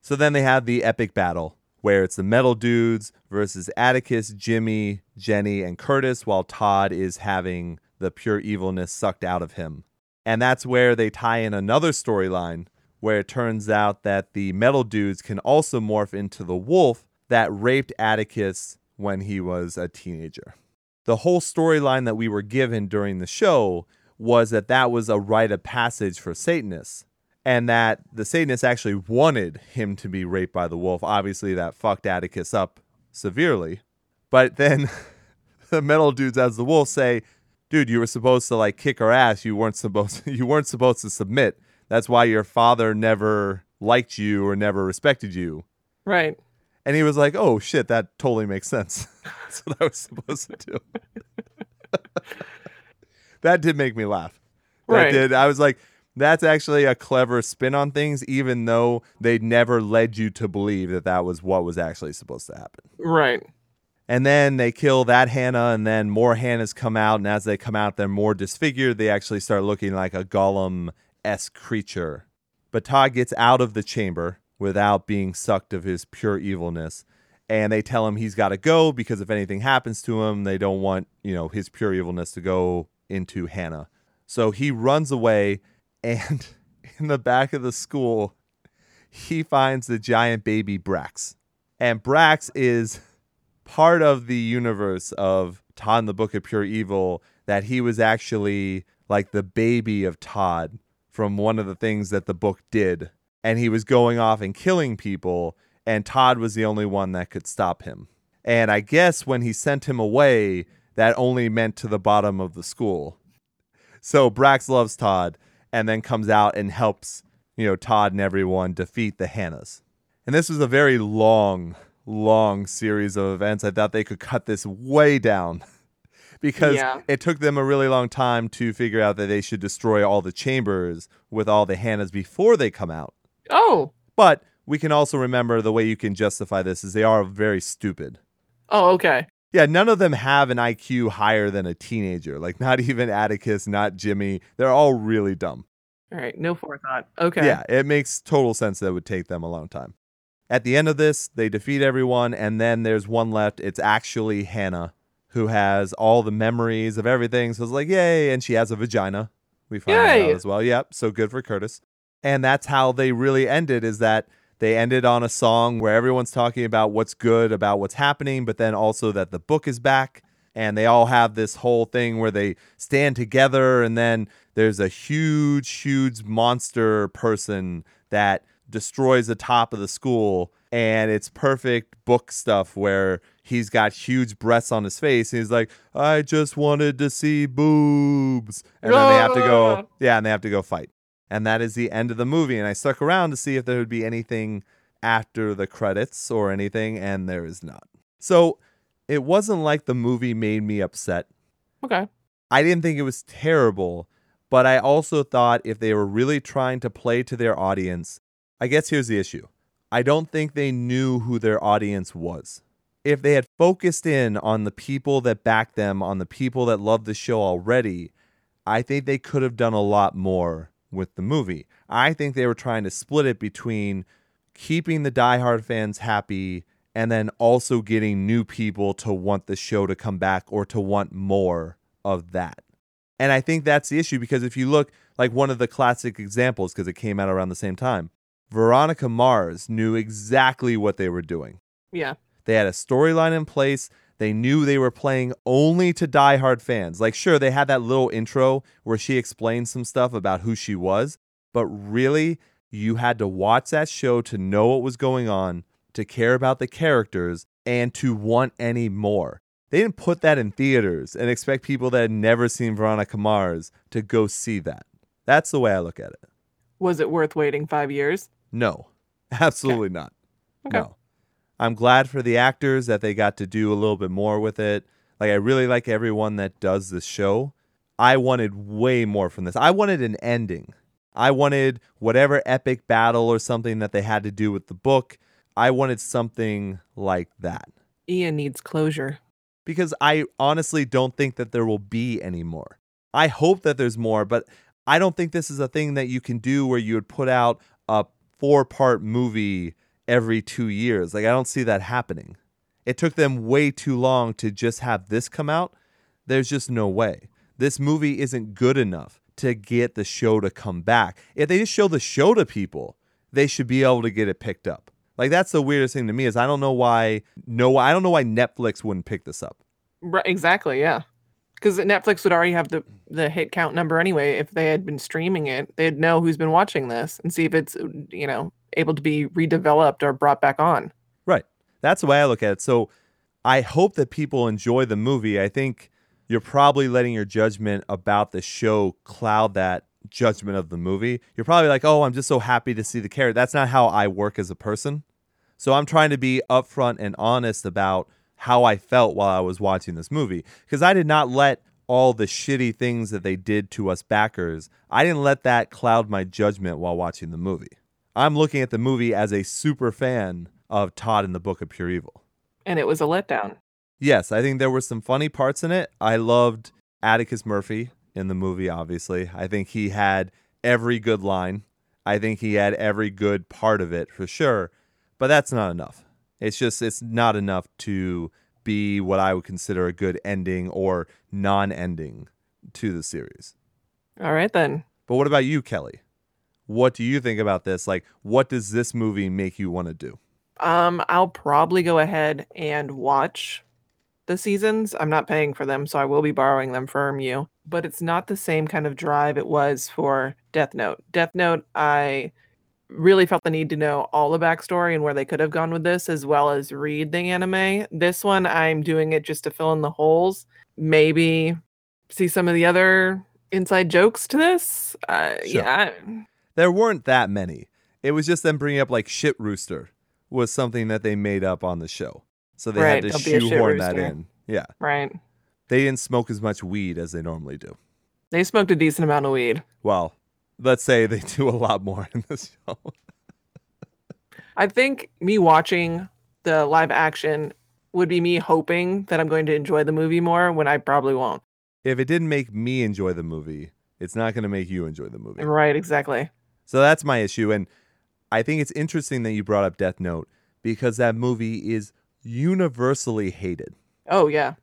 So then they have the epic battle where it's the metal dudes versus Atticus, Jimmy, Jenny, and Curtis, while Todd is having the pure evilness sucked out of him. And that's where they tie in another storyline where it turns out that the metal dudes can also morph into the wolf that raped Atticus when he was a teenager. The whole storyline that we were given during the show was that that was a rite of passage for Satanists and that the Satanists actually wanted him to be raped by the wolf. Obviously, that fucked Atticus up severely. But then the metal dudes as the wolf say, dude, you were supposed to like kick her ass. You weren't supposed you weren't supposed to submit. That's why your father never liked you or never respected you. Right. And he was like, "Oh shit, that totally makes sense." That's what I was supposed to do. that did make me laugh. That Right. did. I was like, "That's actually a clever spin on things," even though they never led you to believe that that was what was actually supposed to happen. Right. And then they kill that Hannah, and then more Hannahs come out. And as they come out, they're more disfigured. They actually start looking like a golem esque creature. But Todd gets out of the chamber without being sucked of his pure evilness. And they tell him he's got to go because if anything happens to him, they don't want, you know, his pure evilness to go into Hannah. So he runs away, and in the back of the school, he finds the giant baby Brax. And Brax is part of the universe of Todd the Book of Pure Evil that he was actually like the baby of Todd from one of the things that the book did. And he was going off and killing people, and Todd was the only one that could stop him. And I guess when he sent him away, that only meant to the bottom of the school. So Brax loves Todd and then comes out and helps you know, Todd and everyone defeat the Hannahs. And this was a very long, long series of events. I thought they could cut this way down because Yeah. it took them a really long time to figure out that they should destroy all the chambers with all the Hannahs before they come out. Oh. But we can also remember the way you can justify this is they are very stupid. Oh, okay. Yeah, none of them have an IQ higher than a teenager. Like not even Atticus, not Jimmy. They're all really dumb. All right. No forethought. Okay. Yeah, it makes total sense that it would take them a long time. At the end of this, they defeat everyone, and then there's one left. It's actually Hannah, who has all the memories of everything. So it's like, yay, and she has a vagina. We find that Yay. out as well. Yep, so good for Curtis. And that's how they really ended, is that they ended on a song where everyone's talking about what's good about what's happening, but then also that the book is back. And they all have this whole thing where they stand together, and then there's a huge, huge monster person that destroys the top of the school and it's perfect book stuff where he's got huge breasts on his face and he's like i just wanted to see boobs and then they have to go Ah. yeah and they have to go fight and that is the end of the movie and i stuck around to see if there would be anything after the credits or anything and there is not so it wasn't like the movie made me upset Okay. I didn't think it was terrible, but I also thought if they were really trying to play to their audience, I guess here's the issue. I don't think they knew who their audience was. If they had focused in on the people that backed them, on the people that loved the show already, I think they could have done a lot more with the movie. I think they were trying to split it between keeping the diehard fans happy and then also getting new people to want the show to come back or to want more of that. And I think that's the issue because if you look like one of the classic examples, because it came out around the same time, Veronica Mars knew exactly what they were doing. Yeah. They had a storyline in place. They knew they were playing only to diehard fans. Like, sure, they had that little intro where she explained some stuff about who she was, but really, you had to watch that show to know what was going on, to care about the characters, and to want any more. They didn't put that in theaters and expect people that had never seen Veronica Mars to go see that. That's the way I look at it. Was it worth waiting five years? No, absolutely not. Okay. No. I'm glad for the actors that they got to do a little bit more with it. Like, I really like everyone that does this show. I wanted way more from this. I wanted an ending. I wanted whatever epic battle or something that they had to do with the book. I wanted something like that Ian needs closure. because I honestly don't think that there will be any more. I hope that there's more, but I don't think this is a thing that you can do where you would put out a four part movie every two years. Like, I don't see that happening. It took them way too long to just have this come out. There's just no way. This movie isn't good enough to get the show to come back. If they just show the show to people, they should be able to get it picked up. Like that's the weirdest thing to me is I don't know why no I don't know why Netflix wouldn't pick this up. Right, exactly, yeah. Because Netflix would already have the the hit count number anyway. If they had been streaming it, they'd know who's been watching this and see if it's you know able to be redeveloped or brought back on. Right. That's the way I look at it. So I hope that people enjoy the movie. I think you're probably letting your judgment about the show cloud that judgment of the movie. You're probably like, oh, I'm just so happy to see the character. That's not how I work as a person. So I'm trying to be upfront and honest about how I felt while I was watching this movie. Because I did not let all the shitty things that they did to us backers, I didn't let that cloud my judgment while watching the movie. I'm looking at the movie as a super fan of Todd and the Book of Pure Evil. And it was a letdown. Yes, I think there were some funny parts in it. I loved Atticus Murphy in the movie, obviously. I think he had every good line. I think he had every good part of it for sure. But that's not enough. It's just, it's not enough to be what I would consider a good ending or non ending to the series. All right then. But what about you, Kelly? What do you think about this? Like, what does this movie make you want to do? Um, I'll probably go ahead and watch the seasons. I'm not paying for them, so I will be borrowing them from you. But it's not the same kind of drive it was for Death Note. Death Note, I really felt the need to know all the backstory and where they could have gone with this, as well as read the anime. This one, I'm doing it just to fill in the holes. Maybe see some of the other inside jokes to this. Uh, Sure. Yeah, There weren't that many. It was just them bringing up like shit rooster was something that they made up on the show. So they Right, had to don't be a shit shoehorn that in. Yeah. Right. They didn't smoke as much weed as they normally do. They smoked a decent amount of weed. Well, let's say they do a lot more in this show. I think me watching the live action would be me hoping that I'm going to enjoy the movie more when I probably won't. if it didn't make me enjoy the movie, it's not going to make you enjoy the movie. Right, exactly. So that's my issue. And I think it's interesting that you brought up Death Note because that movie is universally hated. Oh yeah.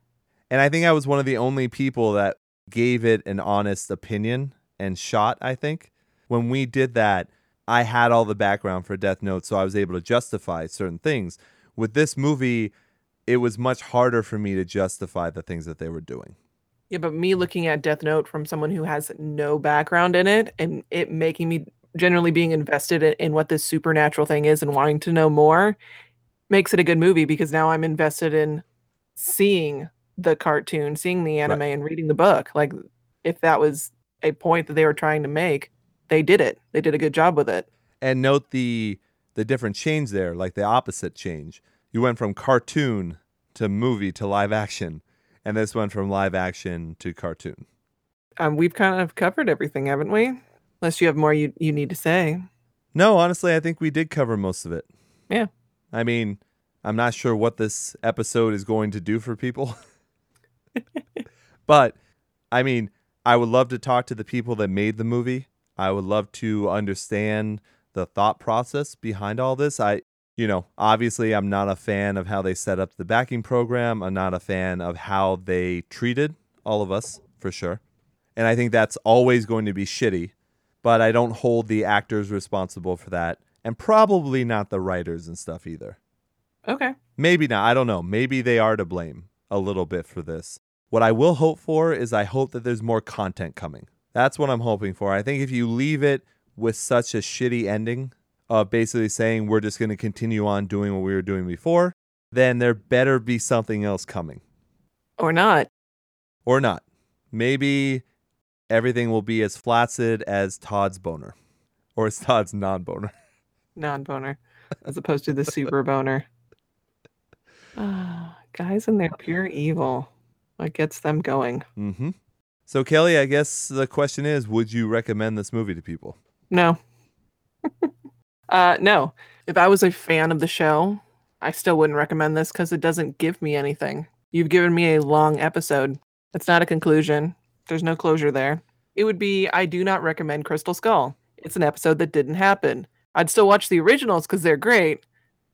And I think I was one of the only people that gave it an honest opinion and shot, I think. When we did that, I had all the background for Death Note, so I was able to justify certain things. With this movie, it was much harder for me to justify the things that they were doing. Yeah, but me looking at Death Note from someone who has no background in it and it making me generally being invested in, in what this supernatural thing is and wanting to know more makes it a good movie because now I'm invested in seeing the cartoon, seeing the anime, and reading the book. Like, if that was a point that they were trying to make, they did it. They did a good job with it. and note the the different change there like the opposite change you went from cartoon to movie to live action and this went from live action to cartoon Um, we've kind of covered everything, haven't we? Unless you have more you, you need to say. no honestly i think we did cover most of it Yeah. i mean i'm not sure what this episode is going to do for people but i mean i would love to talk to the people that made the movie i would love to understand the thought process behind all this i you know, obviously I'm not a fan of how they set up the backing program. I'm not a fan of how they treated all of us, for sure. And I think that's always going to be shitty, but I don't hold the actors responsible for that, and probably not the writers and stuff either. Okay. Maybe not. I don't know. Maybe they are to blame a little bit for this. What I will hope for is I hope that there's more content coming. That's what I'm hoping for. I think if you leave it with such a shitty ending, of basically saying we're just going to continue on doing what we were doing before, then there better be something else coming. Or not. Or not. Maybe everything will be as flaccid as Todd's boner or as Todd's non boner. non boner as opposed to the super boner. Ah, guys and their pure evil. What gets them going? Mm-hmm. So, Kelly, I guess the question is would you recommend this movie to people? No. uh no. If I was a fan of the show, I still wouldn't recommend this because it doesn't give me anything. You've given me a long episode. It's not a conclusion. There's no closure there. It would be I do not recommend Crystal Skull. It's an episode that didn't happen. I'd still watch the originals because they're great,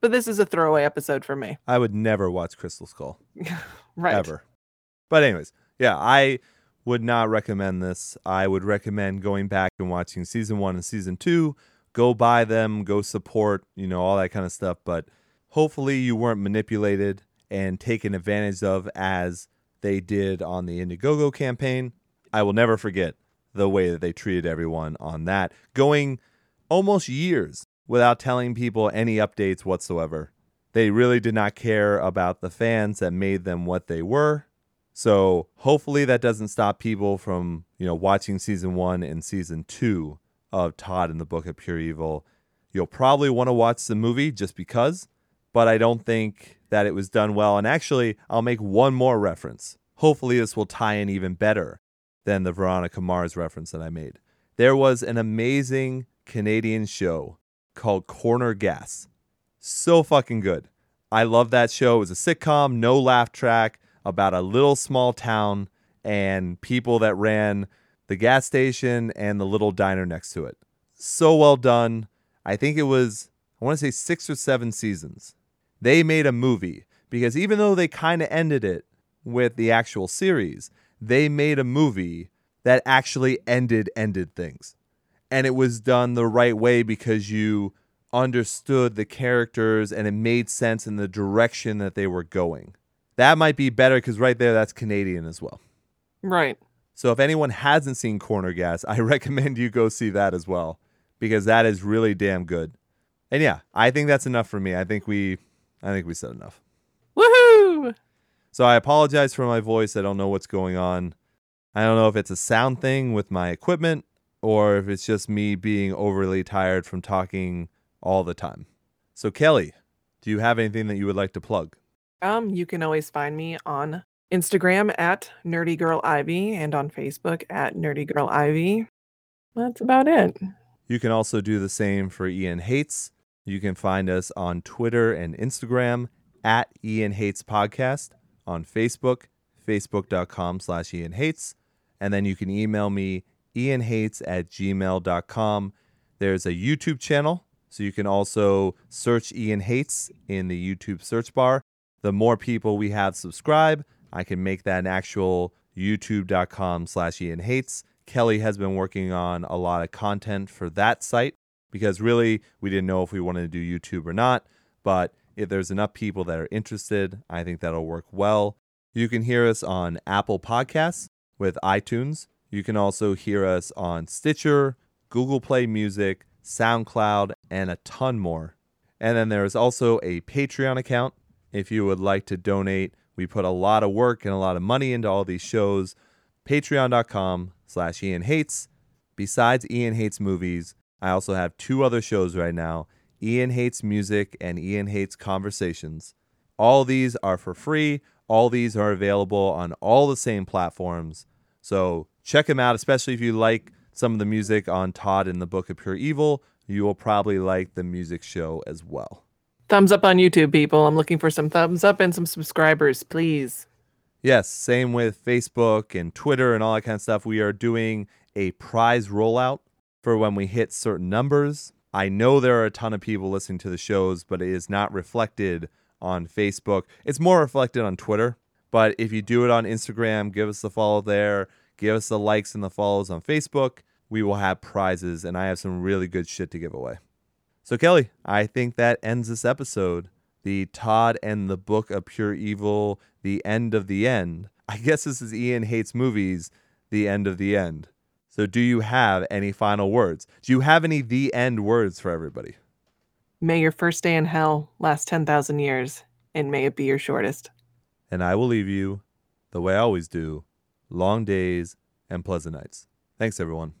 but this is a throwaway episode for me. I would never watch Crystal Skull. Right. ever. But anyways, yeah, I would not recommend this. I would recommend going back and watching season 1 and season 2. Go buy them, go support, you know, all that kind of stuff, but hopefully you weren't manipulated and taken advantage of as they did on the Indiegogo campaign. I will never forget the way that they treated everyone on that, going almost years without telling people any updates whatsoever. They really did not care about the fans that made them what they were. So hopefully that doesn't stop people from, you know, watching season one and season two of Todd and the Book of Pure Evil. You'll probably want to watch the movie just because, but I don't think that it was done well. And actually, I'll make one more reference. Hopefully, this will tie in even better than the Veronica Mars reference that I made. There was an amazing Canadian show called Corner Gas. So fucking good. I love that show. It was a sitcom, no laugh track about a little small town and people that ran the gas station and the little diner next to it. So well done. I think it was, I want to say six or seven seasons. They made a movie because even though they kind of ended it with the actual series, they made a movie that actually ended ended things. And it was done the right way because you understood the characters and it made sense in the direction that they were going. That might be better because right there, that's Canadian as well. Right. So if anyone hasn't seen Corner Gas, I recommend you go see that as well because that is really damn good. And yeah, I think that's enough for me. I think we I think we said enough. Woohoo! So I apologize for my voice. I don't know what's going on. I don't know if it's a sound thing with my equipment or if it's just me being overly tired from talking all the time. So, Kelly, do you have anything that you would like to plug? Um, you can always find me on Instagram at Nerdy Girl Ivy and on Facebook at Nerdy Girl Ivy. That's about it. You can also do the same for Ian Hates. You can find us on Twitter and Instagram at Ian Hates Podcast, on Facebook, facebook.com slash Ian Hates, and then you can email me ianhates at gmail.com. There's a YouTube channel, so you can also search Ian Hates in the YouTube search bar. The more people we have subscribe, I can make that an actual youtube.com slash Ian Hates. Kelly has been working on a lot of content for that site because really we didn't know if we wanted to do YouTube or not. But if there's enough people that are interested, I think that'll work well. You can hear us on Apple Podcasts with iTunes. You can also hear us on Stitcher, Google Play Music, SoundCloud, and a ton more. And then there is also a Patreon account if you would like to donate. We put a lot of work and a lot of money into all these shows. Patreon.com slash Ian Hates. Besides Ian Hates Movies, I also have two other shows right now Ian Hates Music and Ian Hates Conversations. All these are for free. All these are available on all the same platforms. So check them out, especially if you like some of the music on Todd and the Book of Pure Evil. You will probably like the music show as well. Thumbs up on YouTube, people. I'm looking for some thumbs up and some subscribers, please. Yes, same with Facebook and Twitter and all that kind of stuff. We are doing a prize rollout for when we hit certain numbers. I know there are a ton of people listening to the shows, but it is not reflected on Facebook. It's more reflected on Twitter. But if you do it on Instagram, give us the follow there, give us the likes and the follows on Facebook. We will have prizes, and I have some really good shit to give away. So, Kelly, I think that ends this episode. The Todd and the Book of Pure Evil, the end of the end. I guess this is Ian Hates Movies, the end of the end. So, do you have any final words? Do you have any the end words for everybody? May your first day in hell last 10,000 years, and may it be your shortest. And I will leave you the way I always do long days and pleasant nights. Thanks, everyone.